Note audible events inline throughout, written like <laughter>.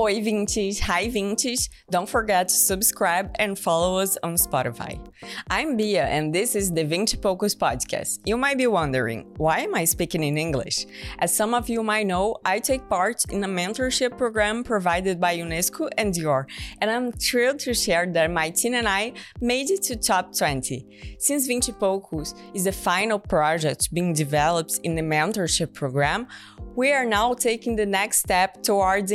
Oi, Vintage. Hi, Vintage. Don't forget to subscribe and follow us on Spotify. I'm Bia, and this is the Vinci Poucos podcast. You might be wondering, why am I speaking in English? As some of you might know, I take part in a mentorship program provided by UNESCO and Dior, and I'm thrilled to share that my team and I made it to top 20. Since Vinci Poucos is the final project being developed in the mentorship program, we are now taking the next step towards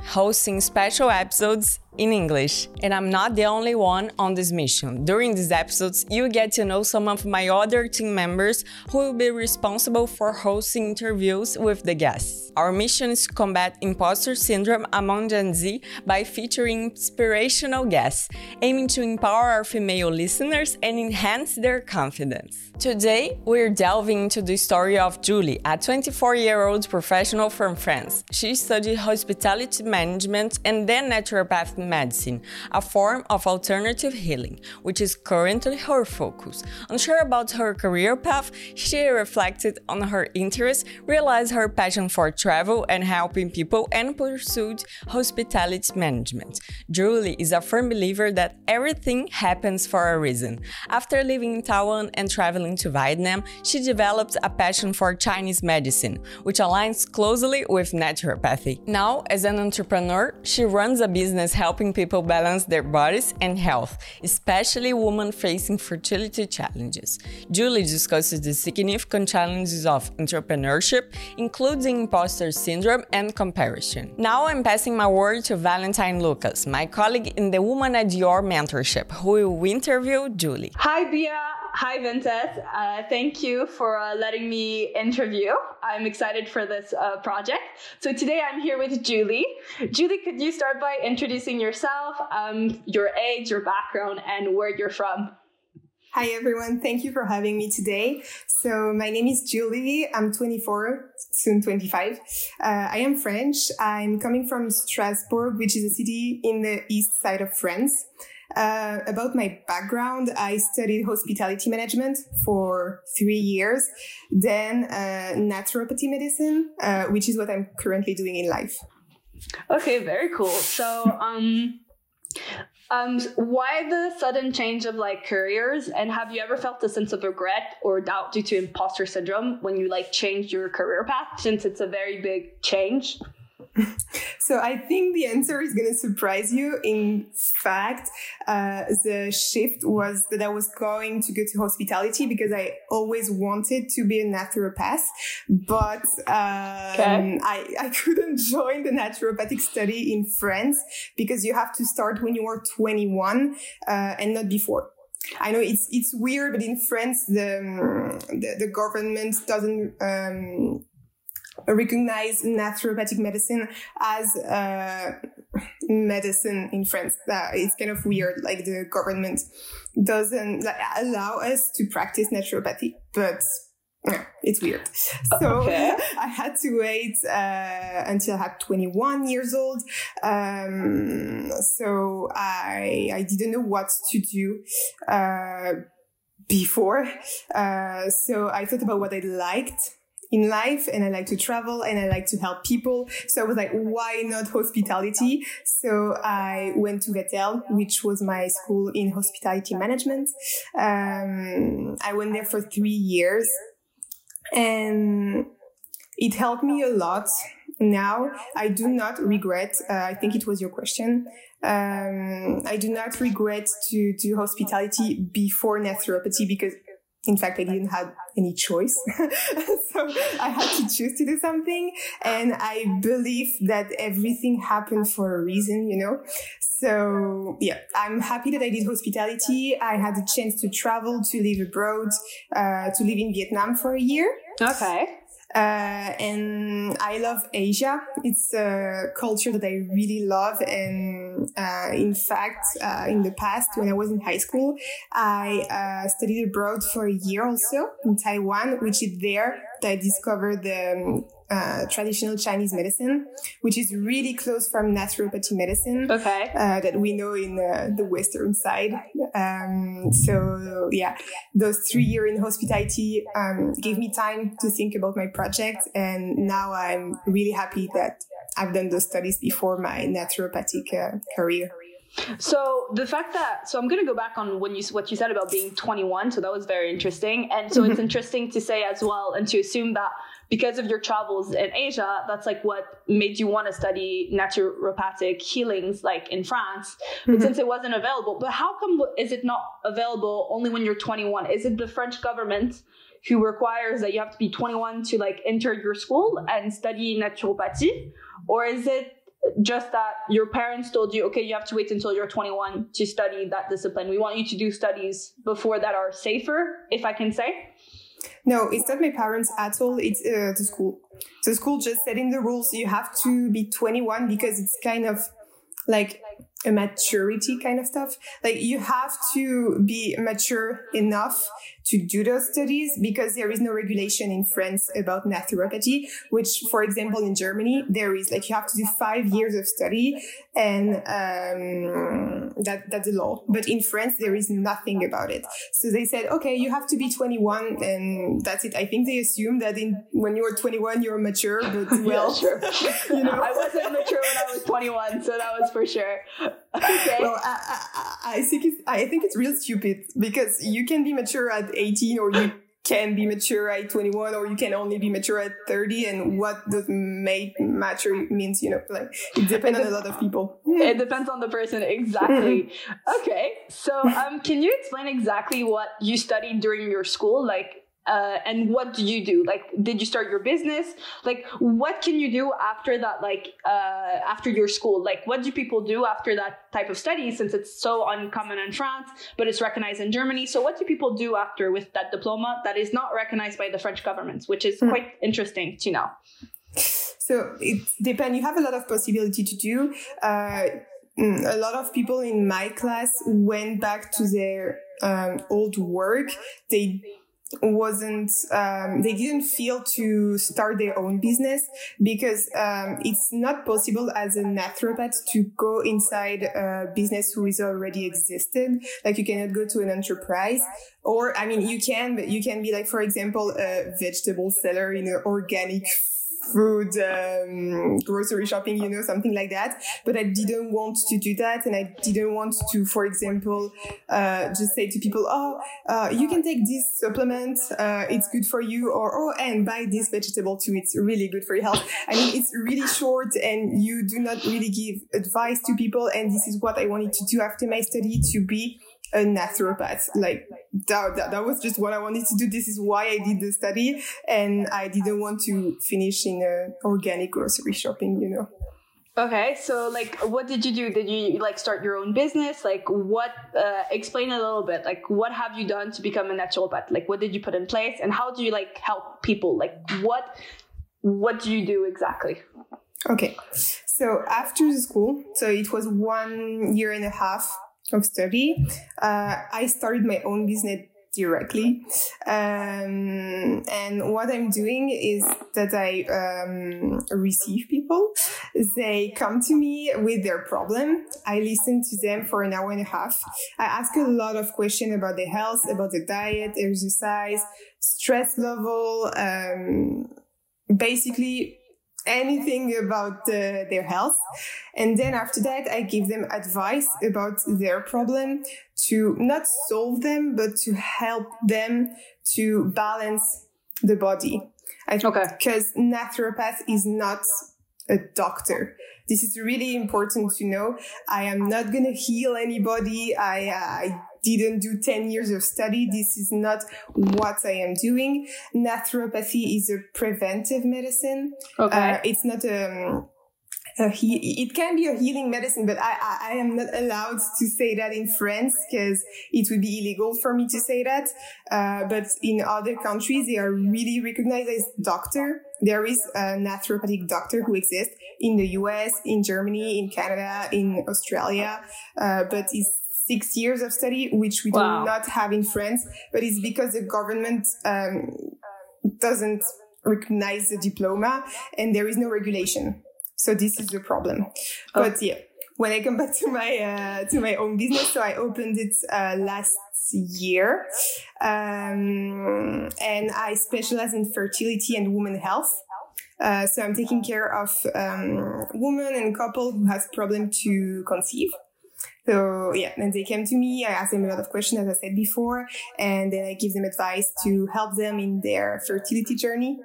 hosting special episodes in English. And I'm not the only one on this mission. During these episodes, you get to know some of my other team members who will be responsible for hosting interviews with the guests. Our mission is to combat imposter syndrome among Gen Z by featuring inspirational guests, aiming to empower our female listeners and enhance their confidence. Today, we're delving into the story of Julie, a 24 year old professional from France. She studied hospitality management and then naturopathy medicine, a form of alternative healing, which is currently her focus. Unsure about her career path, she reflected on her interests, realized her passion for travel and helping people, and pursued hospitality management. Julie is a firm believer that everything happens for a reason. After living in Taiwan and traveling to Vietnam, she developed a passion for Chinese medicine, which aligns closely with naturopathy. Now, as an entrepreneur, she runs a business helping helping people balance their bodies and health, especially women facing fertility challenges. Julie discusses the significant challenges of entrepreneurship, including imposter syndrome and comparison. Now I'm passing my word to Valentine Lucas, my colleague in the Women@Dior mentorship, who will interview Julie. Hi, Bia. Hi, Vincent. Uh, thank you for uh, letting me interview. I'm excited for this uh, project. So today I'm here with Julie. Julie, could you start by introducing yourself, um, your age, your background, and where you're from. Hi everyone, thank you for having me today. So my name is Julie, I'm 24, soon 25. Uh, I am French. I'm coming from Strasbourg, which is a city in the east side of France. Uh, about my background, I studied hospitality management for three years, then uh, naturopathy medicine, uh, which is what I'm currently doing in life. Okay, very cool. So, um, um, why the sudden change of like careers? And have you ever felt a sense of regret or doubt due to imposter syndrome when you like changed your career path since it's a very big change? <laughs> so I think the answer is going to surprise you. In fact, uh, the shift was that I was going to go to hospitality because I always wanted to be a naturopath, but um, okay. I, I couldn't <laughs> join the naturopathic study in France because you have to start when you are 21 uh, and not before. I know it's it's weird, but in France the the, the government doesn't um, recognize naturopathic medicine as uh, medicine in France. Uh, it's kind of weird. Like the government doesn't like, allow us to practice naturopathy, but yeah, it's weird. So okay. <laughs> I had to wait uh, until I had 21 years old. Um, so I I didn't know what to do. Uh, before, uh, so I thought about what I liked in life and I like to travel and I like to help people. So I was like, why not hospitality? So I went to Vatel, which was my school in hospitality management. Um, I went there for three years and it helped me a lot. Now I do not regret. Uh, I think it was your question. Um, I do not regret to do hospitality before naturopathy because in fact, I didn't have any choice. <laughs> so I had to choose to do something. And I believe that everything happened for a reason, you know? So yeah, I'm happy that I did hospitality. I had the chance to travel, to live abroad, uh, to live in Vietnam for a year. Okay. Uh, and I love Asia. It's a culture that I really love. And uh, in fact, uh, in the past, when I was in high school, I uh, studied abroad for a year also in Taiwan, which is there that I discovered the um, uh, traditional Chinese medicine, which is really close from naturopathy medicine. Okay. Uh, that we know in uh, the Western side. Um, so yeah, those three years in hospitality um, gave me time to think about my project, and now I'm really happy that I've done those studies before my naturopathic uh, career. So the fact that so I'm going to go back on when you what you said about being 21. So that was very interesting, and so it's mm-hmm. interesting to say as well and to assume that because of your travels in Asia, that's like what made you want to study naturopathic healings, like in France. But mm-hmm. since it wasn't available, but how come is it not available only when you're 21? Is it the French government? who requires that you have to be 21 to like enter your school and study naturopathy or is it just that your parents told you, okay, you have to wait until you're 21 to study that discipline. We want you to do studies before that are safer, if I can say. No, it's not my parents at all. It's uh, the school. The school just setting the rules. You have to be 21 because it's kind of like maturity kind of stuff. Like you have to be mature enough to do those studies because there is no regulation in France about naturopathy, which, for example, in Germany, there is like you have to do five years of study and um, that that's the law. But in France, there is nothing about it. So they said, okay, you have to be 21 and that's it. I think they assume that in when you're 21, you're mature, but <laughs> well, yeah, sure. <laughs> you know, I wasn't mature when I was 21, so that was for sure. Okay. Well, I, I, I think it's, I think it's real stupid because you can be mature at 18 or you can be mature at 21 or you can only be mature at 30 and what does make mature means you know like it depends on a lot of people it depends on the person exactly okay so um can you explain exactly what you studied during your school like uh, and what do you do? Like did you start your business? Like what can you do after that like uh, after your school? Like what do people do after that type of study since it's so uncommon in france but it's recognized in germany? So what do people do after with that diploma that is not recognized by the french government which is mm. quite interesting to know? So it depends. You have a lot of possibility to do. Uh, mm, a lot of people in my class went back to their um, old work. They wasn't um, they didn't feel to start their own business because um, it's not possible as a naturopath to go inside a business who is already existed. Like you cannot go to an enterprise or i mean you can but you can be like for example a vegetable seller in an organic food, um, grocery shopping, you know, something like that. But I didn't want to do that. And I didn't want to, for example, uh, just say to people, oh, uh, you can take this supplement. Uh, it's good for you. Or, oh, and buy this vegetable too. It's really good for your health. I mean, it's really short and you do not really give advice to people. And this is what I wanted to do after my study to be a naturopath. Like that, that, that, was just what I wanted to do. This is why I did the study. And I didn't want to finish in a organic grocery shopping, you know. Okay, so like, what did you do? Did you like start your own business? Like, what? Uh, explain a little bit. Like, what have you done to become a naturopath? Like, what did you put in place, and how do you like help people? Like, what? What do you do exactly? Okay, so after the school, so it was one year and a half of study, uh, I started my own business directly. Um, and what I'm doing is that I um, receive people. They come to me with their problem. I listen to them for an hour and a half. I ask a lot of questions about their health, about the diet, exercise, stress level, um, basically anything about uh, their health. And then after that, I give them advice about their problem to not solve them, but to help them to balance the body. okay. Because naturopath is not a doctor. This is really important to know. I am not going to heal anybody. I, I didn't do 10 years of study. This is not what I am doing. Naturopathy is a preventive medicine. Okay. Uh, it's not a, um, a he- it can be a healing medicine, but I, I, I am not allowed to say that in France because it would be illegal for me to say that. Uh, but in other countries, they are really recognized as doctor. There is a naturopathic doctor who exists in the US, in Germany, in Canada, in Australia, uh, but it's six years of study, which we wow. do not have in France, but it's because the government um, doesn't recognize the diploma and there is no regulation. So this is the problem. Oh. But yeah, when I come back to my uh, to my own business, so I opened it uh, last year, um, and I specialize in fertility and women health. Uh, so I'm taking care of um, women and couple who has problem to conceive. So yeah, and they came to me. I asked them a lot of questions, as I said before, and then I give them advice to help them in their fertility journey.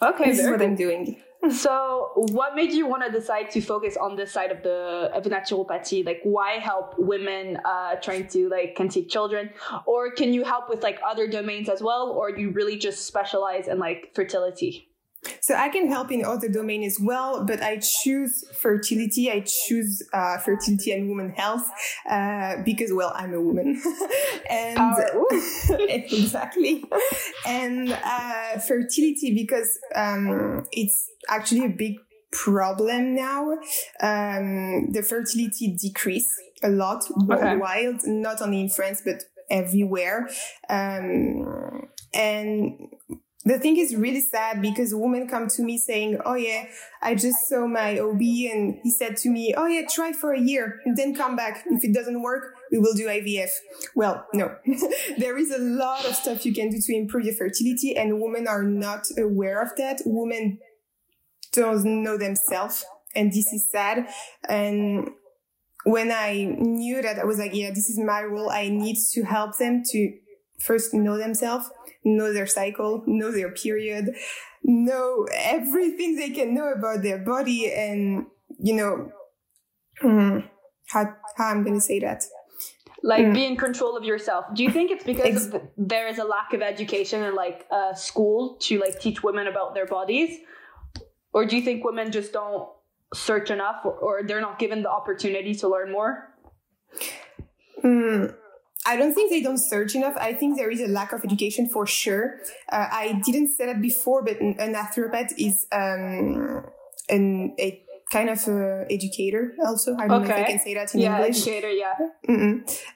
Okay, this is what I'm doing. <laughs> so, what made you want to decide to focus on this side of the of naturopathy? Like, why help women uh, trying to like conceive children, or can you help with like other domains as well, or do you really just specialize in like fertility? So I can help in other domain as well, but I choose fertility. I choose uh, fertility and women health uh, because, well, I'm a woman, <laughs> and <laughs> <laughs> exactly, and uh, fertility because um, it's actually a big problem now. Um, the fertility decrease a lot worldwide, okay. not only in France but everywhere, um, and the thing is really sad because women come to me saying, Oh yeah, I just saw my OB and he said to me, Oh yeah, try for a year and then come back. If it doesn't work, we will do IVF. Well, no, <laughs> there is a lot of stuff you can do to improve your fertility and women are not aware of that. Women don't know themselves and this is sad. And when I knew that I was like, yeah, this is my role. I need to help them to first know themselves know their cycle, know their period, know everything they can know about their body and, you know, hmm, how, how I'm going to say that. Like mm. be in control of yourself. Do you think it's because Ex- there is a lack of education in like uh, school to like teach women about their bodies? Or do you think women just don't search enough or, or they're not given the opportunity to learn more? Mm, I don't think they don't search enough. I think there is a lack of education for sure. Uh, I didn't say that before, but an naturopath is um, an, a kind of a educator also. I don't okay. know if I can say that in yeah, English. educator, yeah.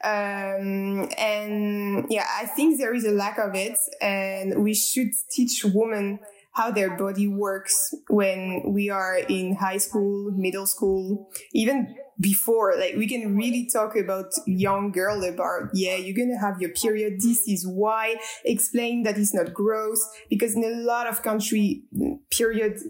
Um, and yeah, I think there is a lack of it, and we should teach women how their body works when we are in high school, middle school, even before. Like we can really talk about young girl about yeah you're gonna have your period. This is why. Explain that it's not gross because in a lot of country mm, period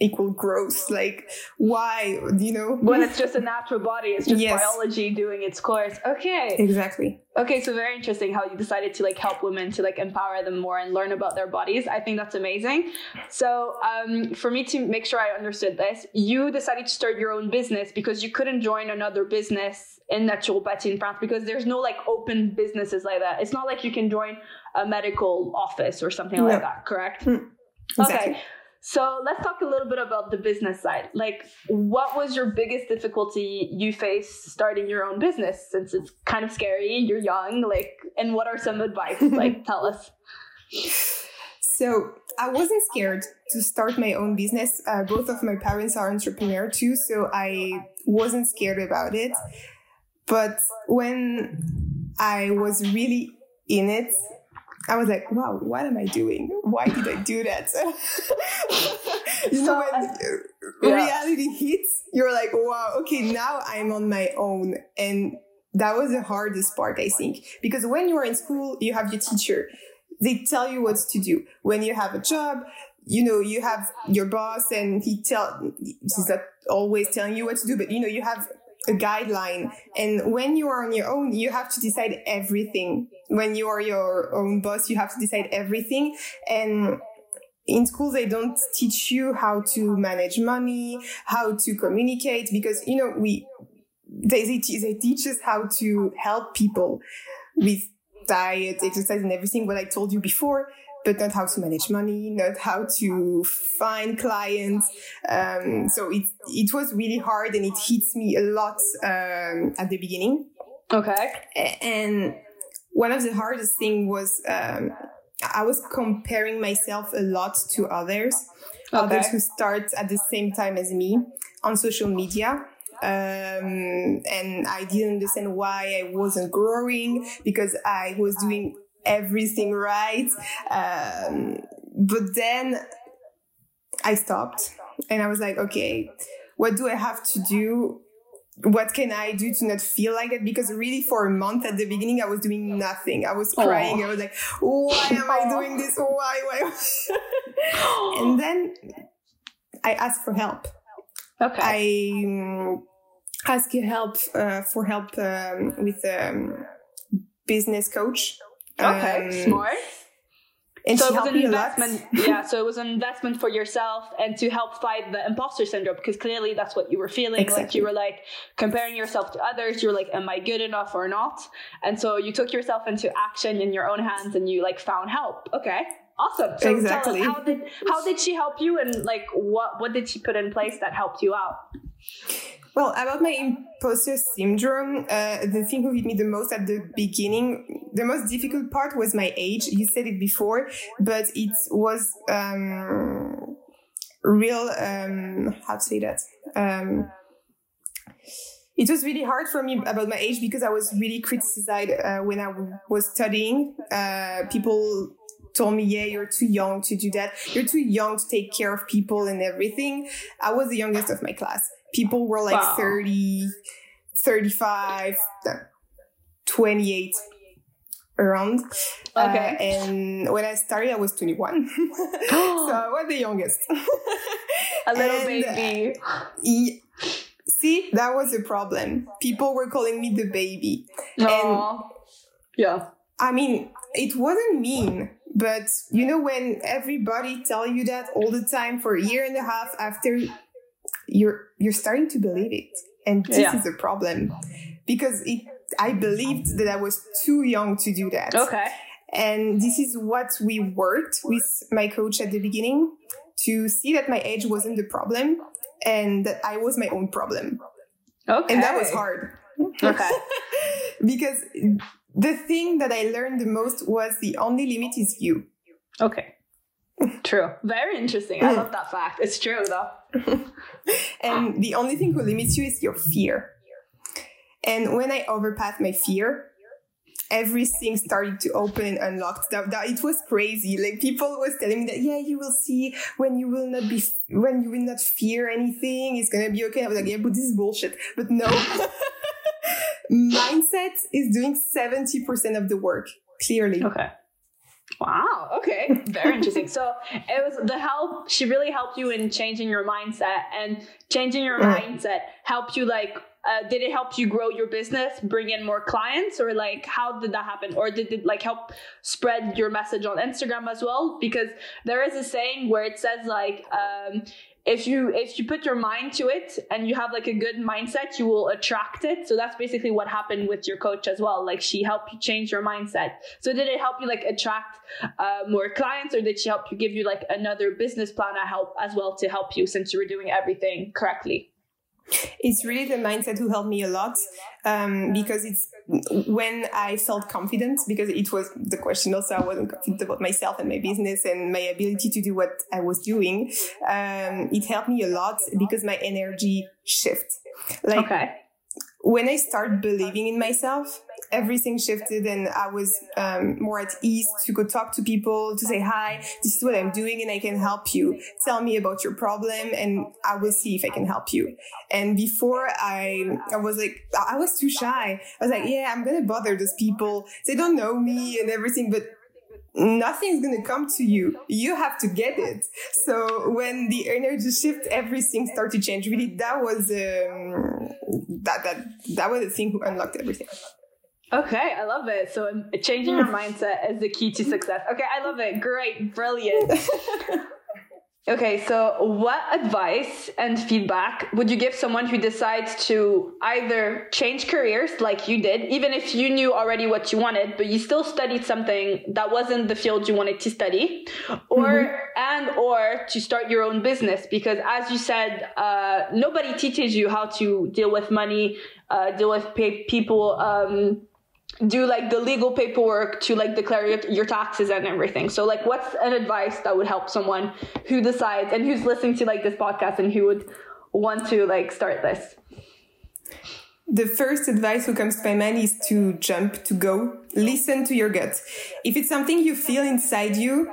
equal growth like why you know when it's just a natural body it's just yes. biology doing its course okay exactly okay so very interesting how you decided to like help women to like empower them more and learn about their bodies i think that's amazing so um, for me to make sure i understood this you decided to start your own business because you couldn't join another business in naturopathy in france because there's no like open businesses like that it's not like you can join a medical office or something no. like that correct mm. Exactly. Okay. So let's talk a little bit about the business side. Like, what was your biggest difficulty you faced starting your own business? Since it's kind of scary, you're young. Like, and what are some advice? <laughs> like, tell us. So I wasn't scared to start my own business. Uh, both of my parents are entrepreneur too, so I wasn't scared about it. But when I was really in it, I was like, wow, what am I doing? Why did I do that? <laughs> you know, when uh, yeah. reality hits, you're like, wow, okay, now I'm on my own. And that was the hardest part, I think, because when you are in school, you have your teacher. They tell you what to do. When you have a job, you know, you have your boss and he tell, he's not always telling you what to do, but you know, you have a guideline. And when you are on your own, you have to decide everything. When you are your own boss, you have to decide everything. And in school, they don't teach you how to manage money, how to communicate, because, you know, we, they, they, they teach us how to help people with diet, exercise, and everything, what I told you before but not how to manage money, not how to find clients. Um, so it it was really hard, and it hits me a lot um, at the beginning. Okay. And one of the hardest thing was um, I was comparing myself a lot to others, okay. others who start at the same time as me on social media. Um, and I didn't understand why I wasn't growing because I was doing everything right. Um, but then I stopped and I was like, okay, what do I have to do? What can I do to not feel like that? Because really, for a month at the beginning, I was doing nothing. I was crying. I was like, why am I doing this? Why? Why? <gasps> and then I asked for help. Okay. I um, asked help uh, for help um, with a um, business coach. Okay, Um, smart. And So it was an me a lot. investment. <laughs> yeah, so it was an investment for yourself and to help fight the imposter syndrome because clearly that's what you were feeling. Like you were like comparing yourself to others. You were like, "Am I good enough or not?" And so you took yourself into action in your own hands and you like found help. Okay, awesome. So Exactly. tell us, how did how did she help you and like what what did she put in place that helped you out? Well, about my imposter syndrome, uh, the thing who hit me the most at the beginning, the most difficult part was my age. You said it before, but it was um, real. Um, how to say that? Um, it was really hard for me about my age because I was really criticized uh, when I was studying. Uh, people told me, yeah, you're too young to do that. You're too young to take care of people and everything. I was the youngest of my class. People were like Wow. 30, 35, uh, 28 around. Uh, Okay. and when I started, I was 21. <laughs> so I was the youngest. <laughs> A little And, uh, baby. See, that was a problem. People were calling me the baby. Aw. yeah. I mean, it wasn't mean, but you know when everybody tell you that all the time for a year and a half after you're you're starting to believe it. And this Yeah. is a problem because it I believed that I was too young to do that. Okay. And this is what we worked with my coach at the beginning to see that my age wasn't the problem and that I was my own problem. Okay. And that was hard. Okay. <laughs> because the thing that I learned the most was the only limit is you. Okay. True. Very interesting. I love that fact. It's true though. <laughs> And the only thing who limits you is your fear. And when I overpassed my fear, everything started to open and unlocked. That, that it was crazy. Like people was telling me that, yeah, you will see when you will not be, when you will not fear anything, it's gonna be okay. I was like, yeah, but this is bullshit. But no. <laughs> Mindset is doing 70% of the work, clearly. Okay. Wow. Okay. <laughs> Very interesting. So it was the help. She really helped you in changing your mindset and changing your mindset helped you like. Uh, did it help you grow your business, bring in more clients, or like how did that happen? Or did it like help spread your message on Instagram as well? Because there is a saying where it says like, um, if you if you put your mind to it and you have like a good mindset, you will attract it. So that's basically what happened with your coach as well. Like she helped you change your mindset. So did it help you like attract uh, more clients, or did she help you give you like another business plan to help as well to help you since you were doing everything correctly? It's really the mindset who helped me a lot um, because it's when I felt confident because it was the question also I wasn't confident about myself and my business and my ability to do what I was doing. Um, it helped me a lot because my energy shift. Like Okay. when I start believing in myself, everything shifted and I was um, more at ease to go talk to people, to say, hi, this is what I'm doing and I can help you. Tell me about your problem and I will see if I can help you. And before I, I was like, I was too shy. I was like, yeah, I'm going to bother those people. They don't know me and everything, but nothing's going to come to you. You have to get it. So when the energy shift, everything started to change. Really, that was, um, that, that, that was the thing who unlocked everything. Okay, I love it. So changing your <laughs> mindset is the key to success. Okay, I love it. Great, brilliant. <laughs> Okay, so what advice and feedback would you give someone who decides to either change careers like you did, even if you knew already what you wanted, but you still studied something that wasn't the field you wanted to study, or and or to start your own business? Because as you said, uh, nobody teaches you how to deal with money, uh, deal with pay- people. Um, do like the legal paperwork to like declare your, your taxes and everything. So like what's an advice that would help someone who decides and who's listening to like this podcast and who would want to like start this? The first advice who comes to my mind is to jump, to go. Listen to your gut. If it's something you feel inside you,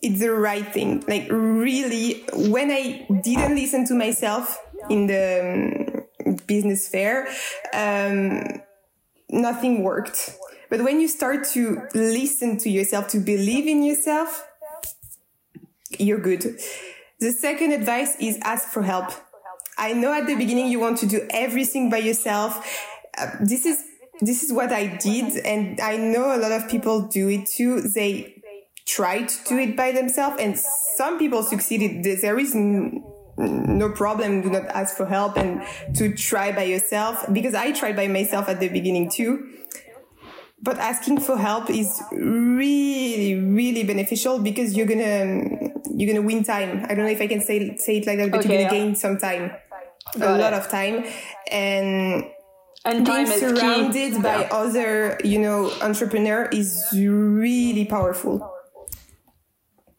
it's the right thing. Like really, when I didn't listen to myself in the um, business fair, um, nothing worked. But when you start to listen to yourself, to believe in yourself, you're good. The second advice is ask for help. I know at the beginning you want to do everything by yourself. Uh, this is this is what I did, and I know a lot of people do it too. They try to do it by themselves, and some people succeeded. There is no problem. Do not ask for help and to try by yourself because I tried by myself at the beginning too. But asking for help is really, really beneficial because you're gonna you're gonna win time. I don't know if I can say say it like that, but okay, you're gonna yeah. gain some time, Got a lot of time, and and being surrounded by yeah. other you know entrepreneur is really powerful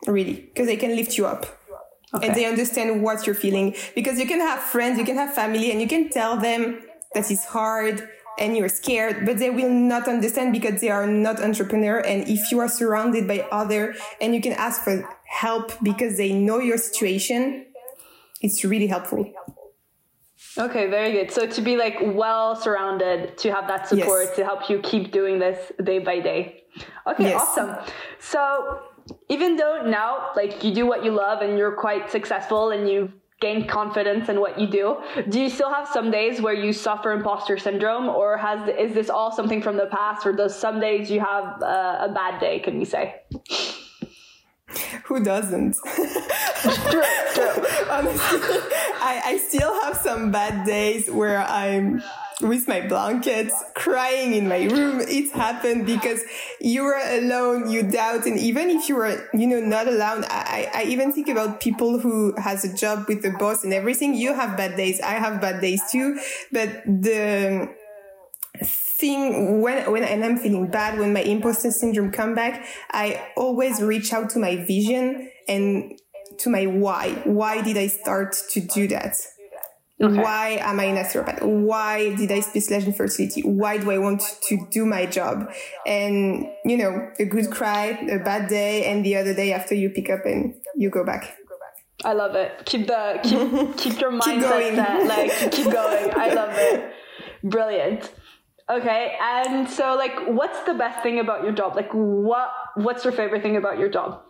really because they can lift you up okay. and they understand what you're feeling because you can have friends you can have family and you can tell them that it's hard and you're scared but they will not understand because they are not entrepreneur and if you are surrounded by other and you can ask for help because they know your situation it's really helpful Okay, very good. So to be like well surrounded, to have that support yes. to help you keep doing this day by day. Okay, yes. awesome. So even though now like you do what you love and you're quite successful and you've gained confidence in what you do, do you still have some days where you suffer imposter syndrome or has is this all something from the past or does some days you have uh, a bad day, can we say? <laughs> Who doesn't? <laughs> Honestly, I, I still have some bad days where I'm with my blankets, crying in my room. It happened because you were alone, you doubt. And even if you were, you know, not alone, I, I even think about people who has a job with the boss and everything. You have bad days. I have bad days too. But the, thing when when and I'm feeling bad, when my imposter syndrome come back, I always reach out to my vision and to my why. Why did I start to do that? Okay. Why am I a naturopath? Why did I specialize in fertility? Why do I want to do my job? And, you know, a good cry, a bad day, and the other day after you pick up and you go back. I love it. Keep the keep <laughs> keep your mindset keep set. Like keep going. I love it. Brilliant. Okay, and so like, what's the best thing about your job? Like, what what's your favorite thing about your job?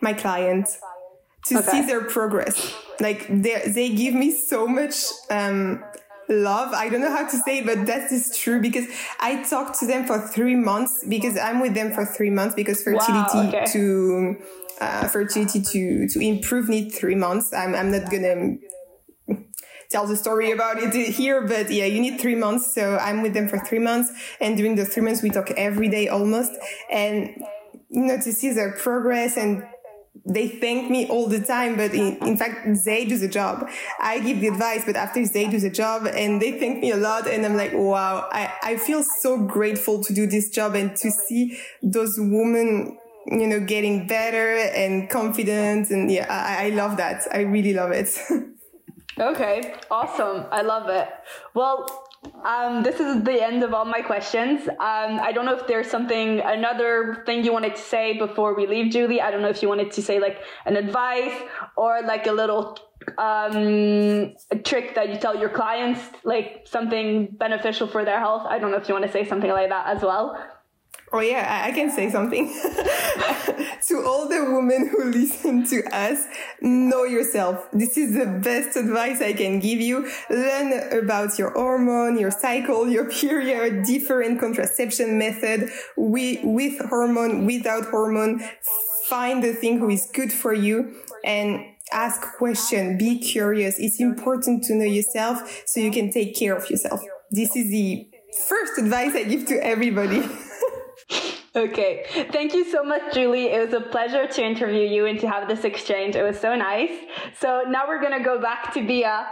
My clients to okay. see their progress. Like they they give me so much um, love. I don't know how to say it, but that is true because I talk to them for three months because I'm with them for three months because fertility wow, okay. to uh, fertility to to improve need three months. I'm I'm not gonna tell the story about it here, but yeah, you need three months. So I'm with them for three months. And during the three months, we talk every day almost. And, you know, to see their progress and they thank me all the time, but in, in fact, they do the job. I give the advice, but after they do the job and they thank me a lot. And I'm like, wow, I, I feel so grateful to do this job and to see those women, you know, getting better and confident. And yeah, I, I love that. I really love it. <laughs> Okay, awesome. I love it. Well, um, this is the end of all my questions. Um, I don't know if there's something, another thing you wanted to say before we leave, Julie. I don't know if you wanted to say like an advice or like a little um, a trick that you tell your clients, like something beneficial for their health. I don't know if you want to say something like that as well. Oh yeah, I can say something. <laughs> to all the women who listen to us, know yourself. This is the best advice I can give you. Learn about your hormone, your cycle, your <laughs> period, different contraception method, with, with hormone, without hormone. Find the thing who is good for you and ask question. Be curious. It's important to know yourself so you can take care of yourself. This is the first advice I give to everybody. <laughs> Okay. Thank you so much, Julie. It was a pleasure to interview you and to have this exchange. It was so nice. So now we're going to go back to Bia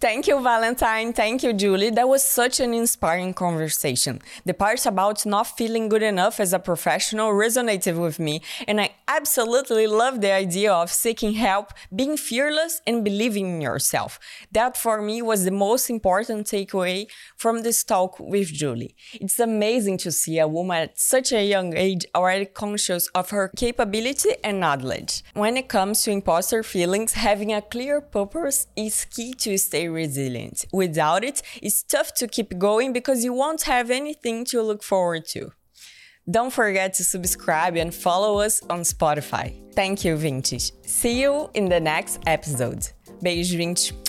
Thank you, Valentine. Thank you, Julie. That was such an inspiring conversation. The parts about not feeling good enough as a professional resonated with me, and I absolutely love the idea of seeking help, being fearless, and believing in yourself. That for me was the most important takeaway from this talk with Julie. It's amazing to see a woman at such a young age already conscious of her capability and knowledge. When it comes to imposter feelings, having a clear purpose is key to stay resilient. Without it, it's tough to keep going because you won't have anything to look forward to. Don't forget to subscribe and follow us on Spotify. Thank you, Vintage. See you in the next episode. Beijo, 20.